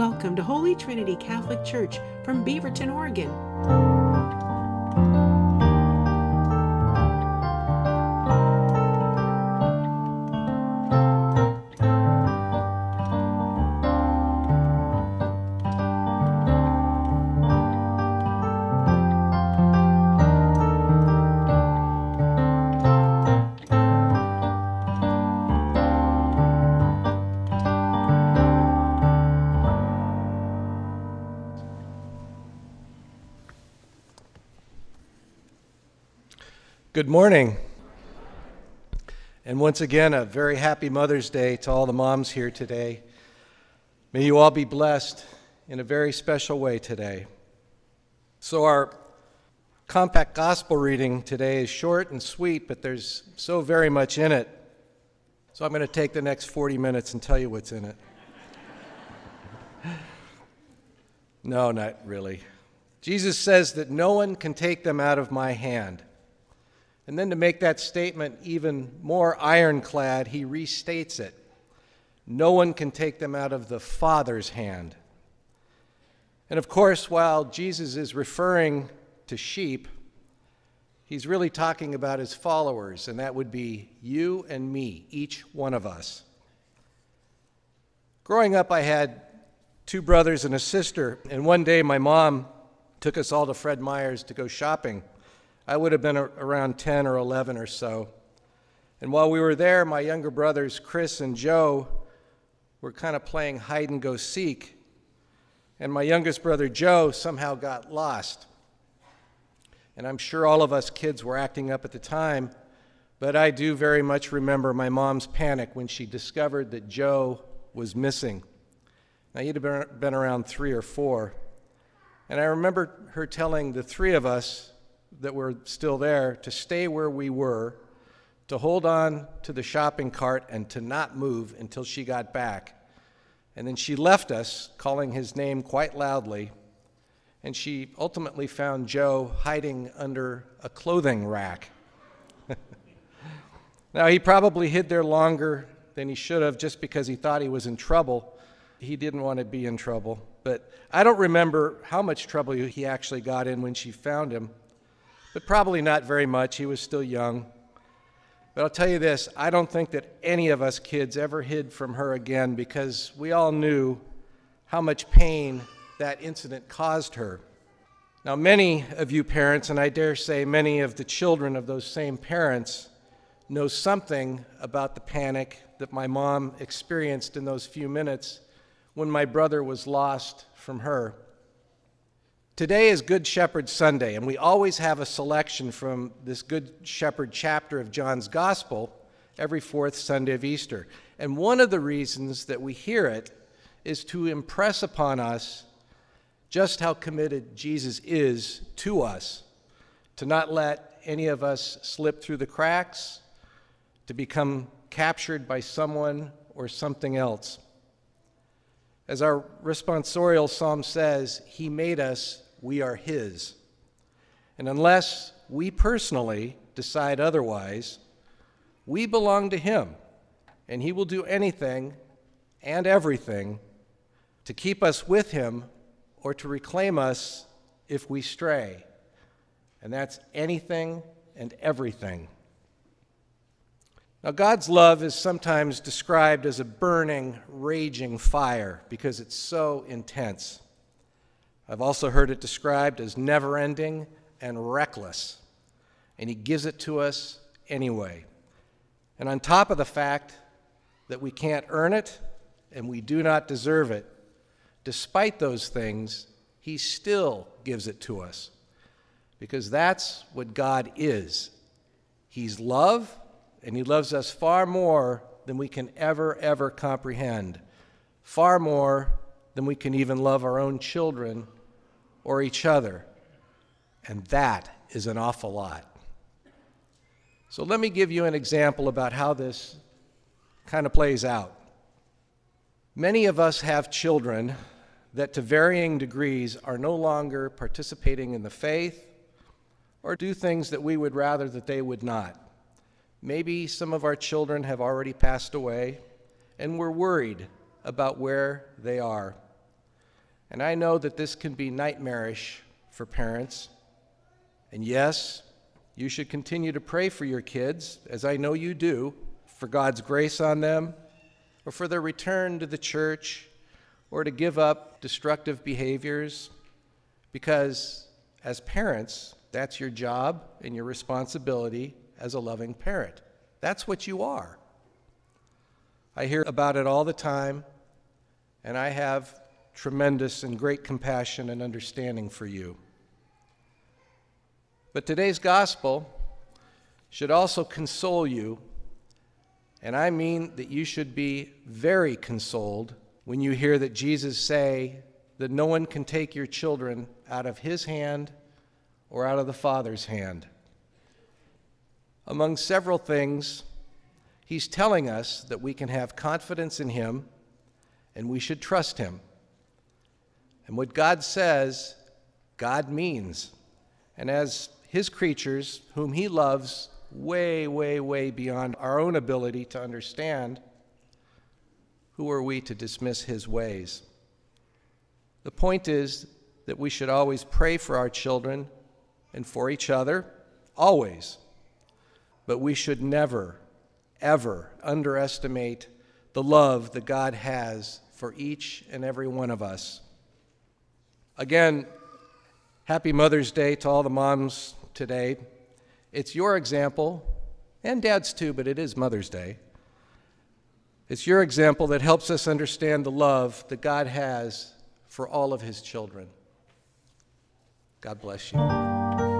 Welcome to Holy Trinity Catholic Church from Beaverton, Oregon. Good morning. And once again, a very happy Mother's Day to all the moms here today. May you all be blessed in a very special way today. So, our compact gospel reading today is short and sweet, but there's so very much in it. So, I'm going to take the next 40 minutes and tell you what's in it. no, not really. Jesus says that no one can take them out of my hand. And then to make that statement even more ironclad, he restates it No one can take them out of the Father's hand. And of course, while Jesus is referring to sheep, he's really talking about his followers, and that would be you and me, each one of us. Growing up, I had two brothers and a sister, and one day my mom took us all to Fred Meyer's to go shopping. I would have been around 10 or 11 or so. And while we were there, my younger brothers, Chris and Joe, were kind of playing hide and go seek. And my youngest brother, Joe, somehow got lost. And I'm sure all of us kids were acting up at the time, but I do very much remember my mom's panic when she discovered that Joe was missing. Now, he'd have been around three or four. And I remember her telling the three of us that were still there to stay where we were, to hold on to the shopping cart, and to not move until she got back. And then she left us, calling his name quite loudly, and she ultimately found Joe hiding under a clothing rack. now, he probably hid there longer than he should have just because he thought he was in trouble. He didn't want to be in trouble. But I don't remember how much trouble he actually got in when she found him but probably not very much. He was still young. But I'll tell you this I don't think that any of us kids ever hid from her again because we all knew how much pain that incident caused her. Now, many of you parents, and I dare say many of the children of those same parents, know something about the panic that my mom experienced in those few minutes when my brother was lost from her. Today is Good Shepherd Sunday, and we always have a selection from this Good Shepherd chapter of John's Gospel every fourth Sunday of Easter. And one of the reasons that we hear it is to impress upon us just how committed Jesus is to us, to not let any of us slip through the cracks, to become captured by someone or something else. As our responsorial psalm says, He made us we are His. And unless we personally decide otherwise, we belong to Him, and He will do anything and everything to keep us with Him or to reclaim us if we stray. And that's anything and everything. Now, God's love is sometimes described as a burning, raging fire because it's so intense. I've also heard it described as never ending and reckless. And He gives it to us anyway. And on top of the fact that we can't earn it and we do not deserve it, despite those things, He still gives it to us. Because that's what God is He's love, and He loves us far more than we can ever, ever comprehend, far more than we can even love our own children or each other. And that is an awful lot. So let me give you an example about how this kind of plays out. Many of us have children that, to varying degrees, are no longer participating in the faith or do things that we would rather that they would not. Maybe some of our children have already passed away, and we're worried about where they are. And I know that this can be nightmarish for parents. And yes, you should continue to pray for your kids, as I know you do, for God's grace on them, or for their return to the church, or to give up destructive behaviors, because as parents, that's your job and your responsibility as a loving parent. That's what you are. I hear about it all the time, and I have tremendous and great compassion and understanding for you. But today's gospel should also console you, and I mean that you should be very consoled when you hear that Jesus say that no one can take your children out of his hand or out of the Father's hand. Among several things, he's telling us that we can have confidence in him and we should trust him. And what God says, God means. And as his creatures, whom he loves way, way, way beyond our own ability to understand, who are we to dismiss his ways? The point is that we should always pray for our children and for each other, always. But we should never, ever underestimate the love that God has for each and every one of us. Again, happy Mother's Day to all the moms today. It's your example, and dad's too, but it is Mother's Day. It's your example that helps us understand the love that God has for all of his children. God bless you.